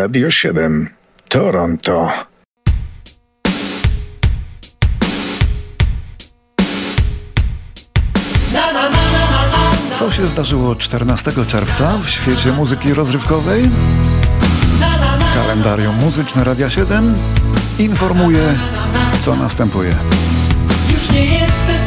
Radio 7 Toronto. Co się zdarzyło 14 czerwca w świecie muzyki rozrywkowej? Kalendarium muzyczne Radia 7 informuje, co następuje. Już nie jestem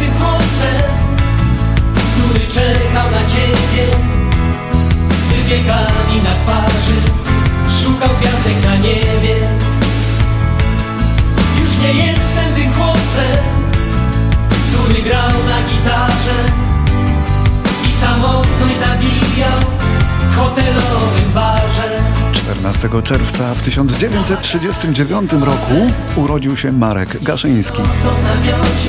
14 czerwca w 1939 roku urodził się Marek Gaszyński.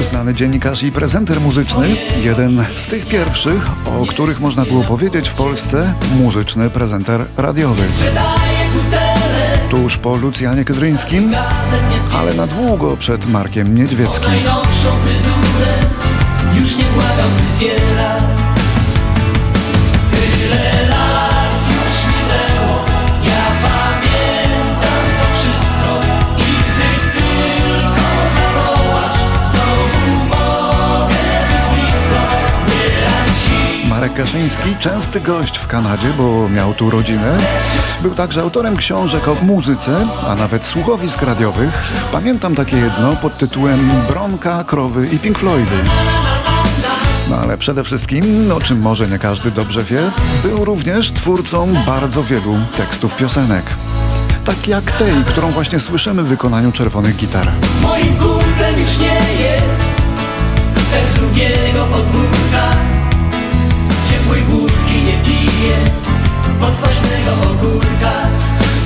Znany dziennikarz i prezenter muzyczny, jeden z tych pierwszych, o których można było powiedzieć w Polsce, muzyczny prezenter radiowy. Tuż po Lucjanie nie ale na długo przed Markiem Niedźwieckim. Już nie błagam Gaszyński, częsty gość w Kanadzie, bo miał tu rodzinę. Był także autorem książek o muzyce, a nawet słuchowisk radiowych. Pamiętam takie jedno pod tytułem Bronka, Krowy i Pink Floydy. No ale przede wszystkim, o czym może nie każdy dobrze wie, był również twórcą bardzo wielu tekstów piosenek. Tak jak tej, którą właśnie słyszymy w wykonaniu czerwonych gitar. Moim kumplem już nie jest Ten z drugiego Ciepłej ogórka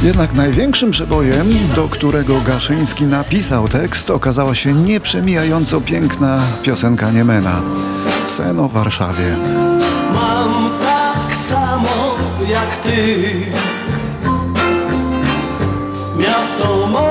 Jednak największym przebojem, do którego Gaszyński napisał tekst, okazała się nieprzemijająco piękna piosenka Niemena. Sen o Warszawie. Mam tak samo jak ty Miasto moje,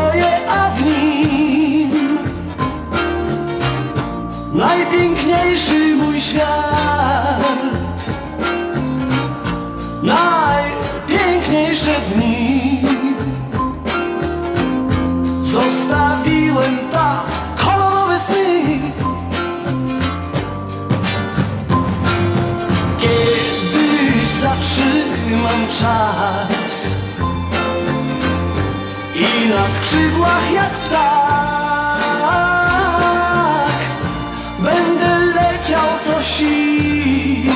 czas. I na skrzydłach jak ptak Będę leciał co sił.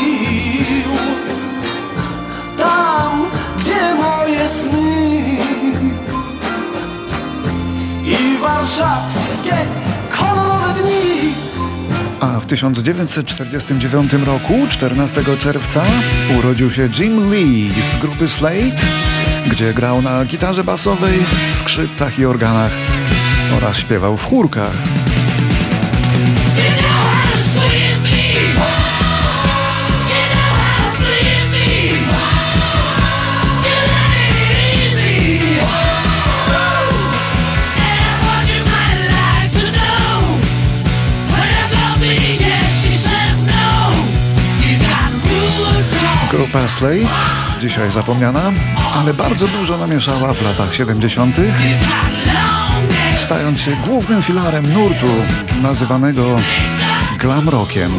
Tam, gdzie moje sny I warszawskie w 1949 roku, 14 czerwca, urodził się Jim Lee z grupy Slade, gdzie grał na gitarze basowej, skrzypcach i organach oraz śpiewał w chórkach. Grupa Slade, dzisiaj zapomniana, ale bardzo dużo namieszała w latach 70., stając się głównym filarem nurtu nazywanego glam rockiem.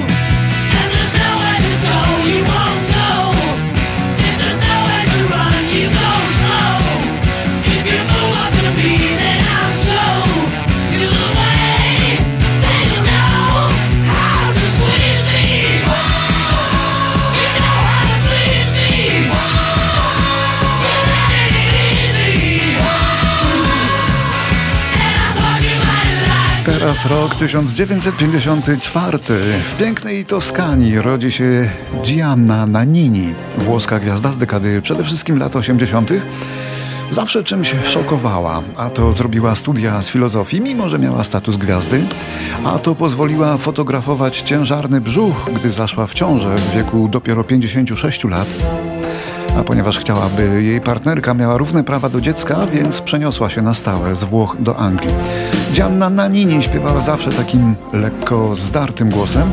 Teraz rok 1954. W pięknej Toskanii rodzi się Gianna Nannini, włoska gwiazda z dekady przede wszystkim lat 80. Zawsze czymś szokowała, a to zrobiła studia z filozofii, mimo że miała status gwiazdy, a to pozwoliła fotografować ciężarny brzuch, gdy zaszła w ciążę w wieku dopiero 56 lat. A ponieważ chciała, by jej partnerka miała równe prawa do dziecka, więc przeniosła się na stałe z Włoch do Anglii. Gianna Nannini śpiewała zawsze takim lekko zdartym głosem,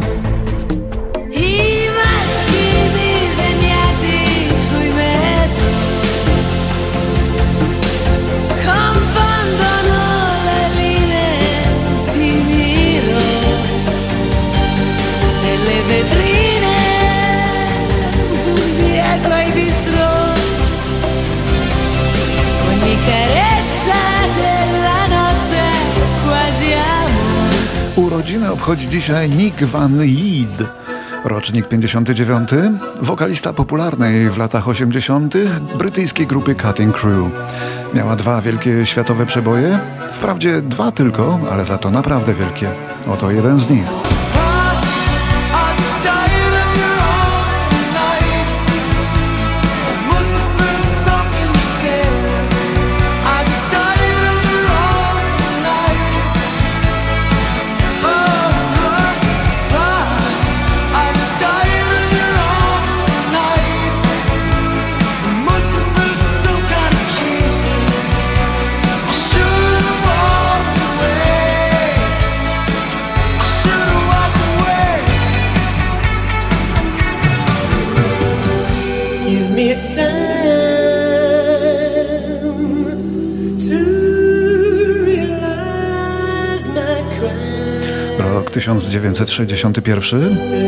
Obchodzi dzisiaj Nick Van Yid. Rocznik 59, wokalista popularnej w latach 80. brytyjskiej grupy Cutting Crew. Miała dwa wielkie światowe przeboje, wprawdzie dwa tylko, ale za to naprawdę wielkie. Oto jeden z nich. 1961.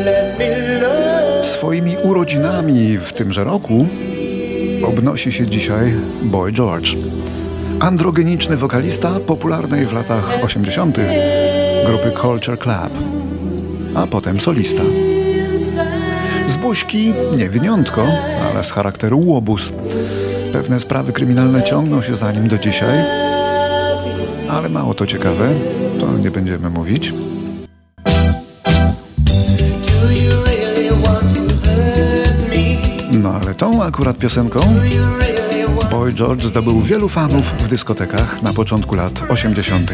Let me love. Swoimi urodzinami w tymże roku obnosi się dzisiaj Boy George. Androgeniczny wokalista popularnej w latach 80. grupy Culture Club, a potem solista. Z buźki nie winiątko, ale z charakteru łobuz. Pewne sprawy kryminalne ciągną się za nim do dzisiaj, ale mało to ciekawe, to nie będziemy mówić. Tą akurat piosenką Boy George zdobył wielu fanów w dyskotekach na początku lat 80.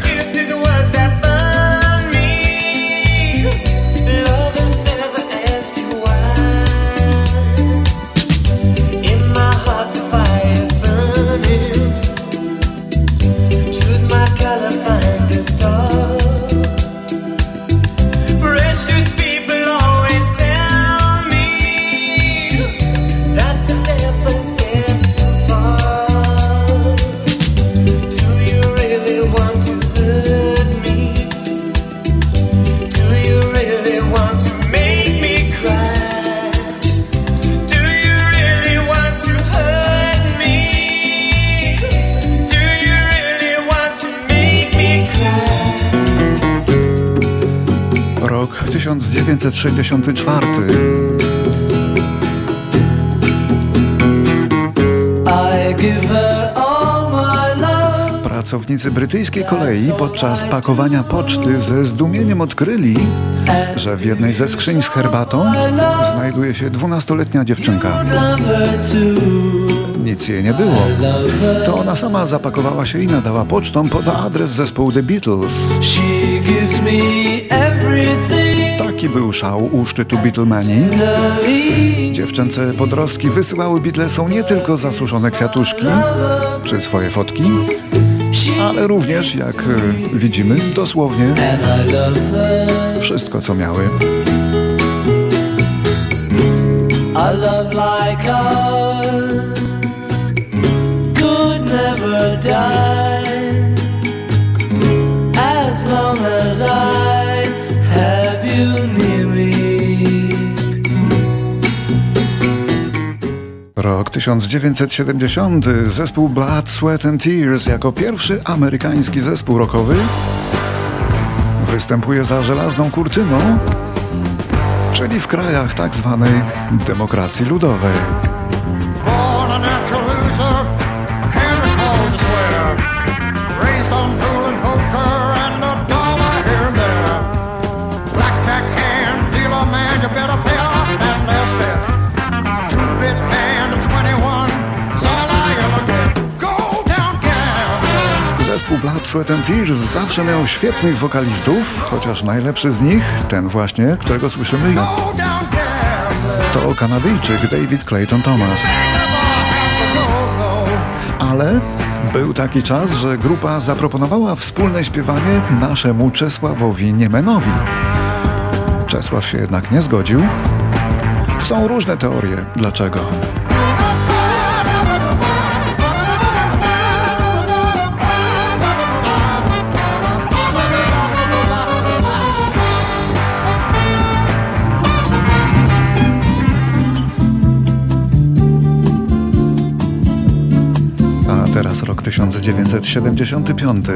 1964. I give her all my love. Pracownicy brytyjskiej kolei podczas pakowania poczty ze zdumieniem odkryli, że w jednej ze skrzyń z herbatą znajduje się dwunastoletnia dziewczynka. Nic jej nie było. To ona sama zapakowała się i nadała pocztą pod adres zespołu The Beatles. Taki był szał u szczytu Beatlemanii. Dziewczęce podrostki wysyłały Beatlesom nie tylko zasuszone kwiatuszki czy swoje fotki, ale również, jak e, widzimy, dosłownie wszystko, co miały. A Rok 1970. Zespół Blood, Sweat and Tears jako pierwszy amerykański zespół rockowy występuje za żelazną kurtyną, czyli w krajach tak zwanej demokracji ludowej. Sweat and Tears zawsze miał świetnych wokalistów, chociaż najlepszy z nich, ten właśnie, którego słyszymy, to Kanadyjczyk David Clayton Thomas. Ale był taki czas, że grupa zaproponowała wspólne śpiewanie naszemu Czesławowi Niemenowi. Czesław się jednak nie zgodził. Są różne teorie, dlaczego. Teraz rok 1975.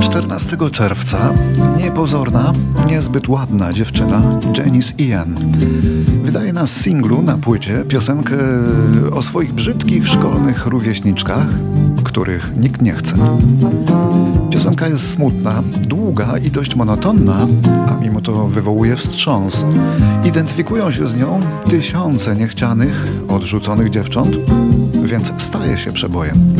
14 czerwca. Niepozorna, niezbyt ładna dziewczyna Janice Ian. Wydaje na singlu na płycie piosenkę o swoich brzydkich szkolnych rówieśniczkach, których nikt nie chce. Piosenka jest smutna, długa i dość monotonna, a mimo to wywołuje wstrząs. Identyfikują się z nią tysiące niechcianych, odrzuconych dziewcząt, więc staje się przebojem.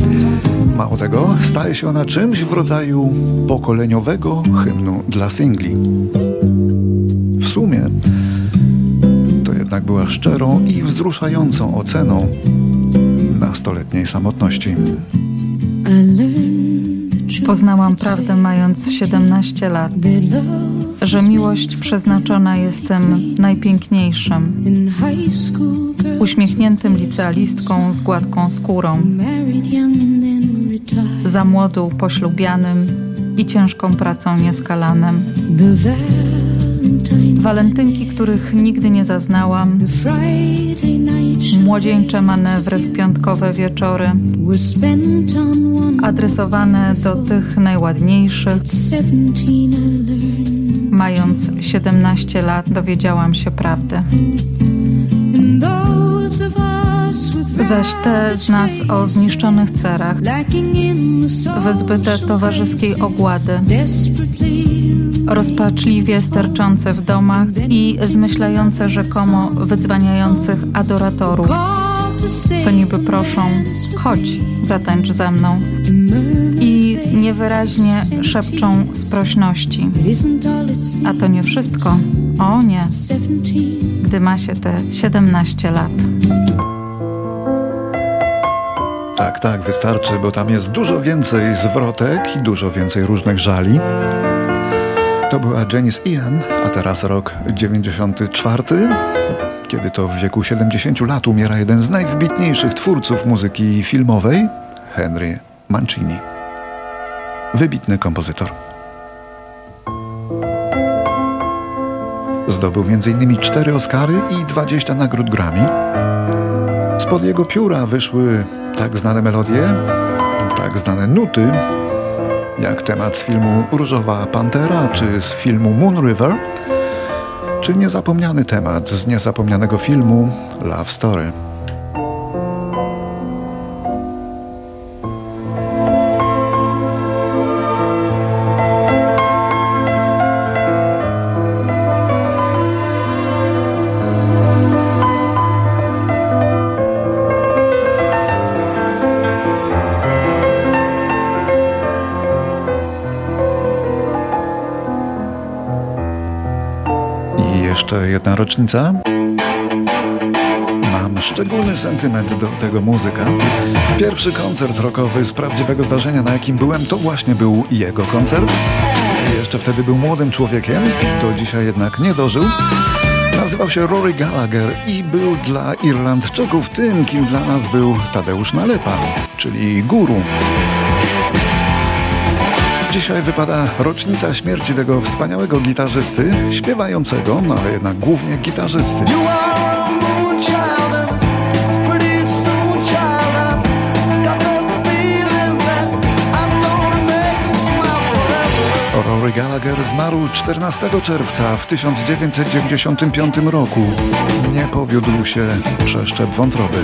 Mało tego, staje się ona czymś w rodzaju pokoleniowego hymnu dla singli. W sumie to jednak była szczerą i wzruszającą oceną nastoletniej samotności. Poznałam prawdę mając 17 lat, że miłość przeznaczona jest tym najpiękniejszym, uśmiechniętym licealistką z gładką skórą, za młodu poślubianym i ciężką pracą nieskalanym. Walentynki, których nigdy nie zaznałam, młodzieńcze manewry w piątkowe wieczory, adresowane do tych najładniejszych. Mając 17 lat, dowiedziałam się prawdy. Zaś te z nas o zniszczonych cerach, wyzbyte towarzyskiej ogłady, rozpaczliwie sterczące w domach i zmyślające rzekomo wydzwaniających adoratorów, co niby proszą, chodź, zatańcz ze mną i niewyraźnie szepczą sprośności. A to nie wszystko. O nie, gdy ma się te 17 lat. Tak, tak, wystarczy, bo tam jest dużo więcej zwrotek i dużo więcej różnych żali. To była Janice Ian, a teraz rok 94, kiedy to w wieku 70 lat umiera jeden z najwybitniejszych twórców muzyki filmowej, Henry Mancini. Wybitny kompozytor. Zdobył m.in. 4 Oscary i 20 nagród Grammy. Spod jego pióra wyszły tak znane melodie, tak znane nuty, jak temat z filmu Różowa Pantera, czy z filmu Moon River, czy niezapomniany temat z niezapomnianego filmu Love Story. Jeszcze jedna rocznica. Mam szczególny sentyment do tego muzyka. Pierwszy koncert rockowy z prawdziwego zdarzenia, na jakim byłem, to właśnie był jego koncert. Jeszcze wtedy był młodym człowiekiem, do dzisiaj jednak nie dożył. Nazywał się Rory Gallagher i był dla Irlandczyków tym, kim dla nas był Tadeusz Nalepa, czyli guru. Dzisiaj wypada rocznica śmierci tego wspaniałego gitarzysty, śpiewającego, no ale jednak głównie gitarzysty. Rory Gallagher zmarł 14 czerwca w 1995 roku. Nie powiódł się przeszczep wątroby.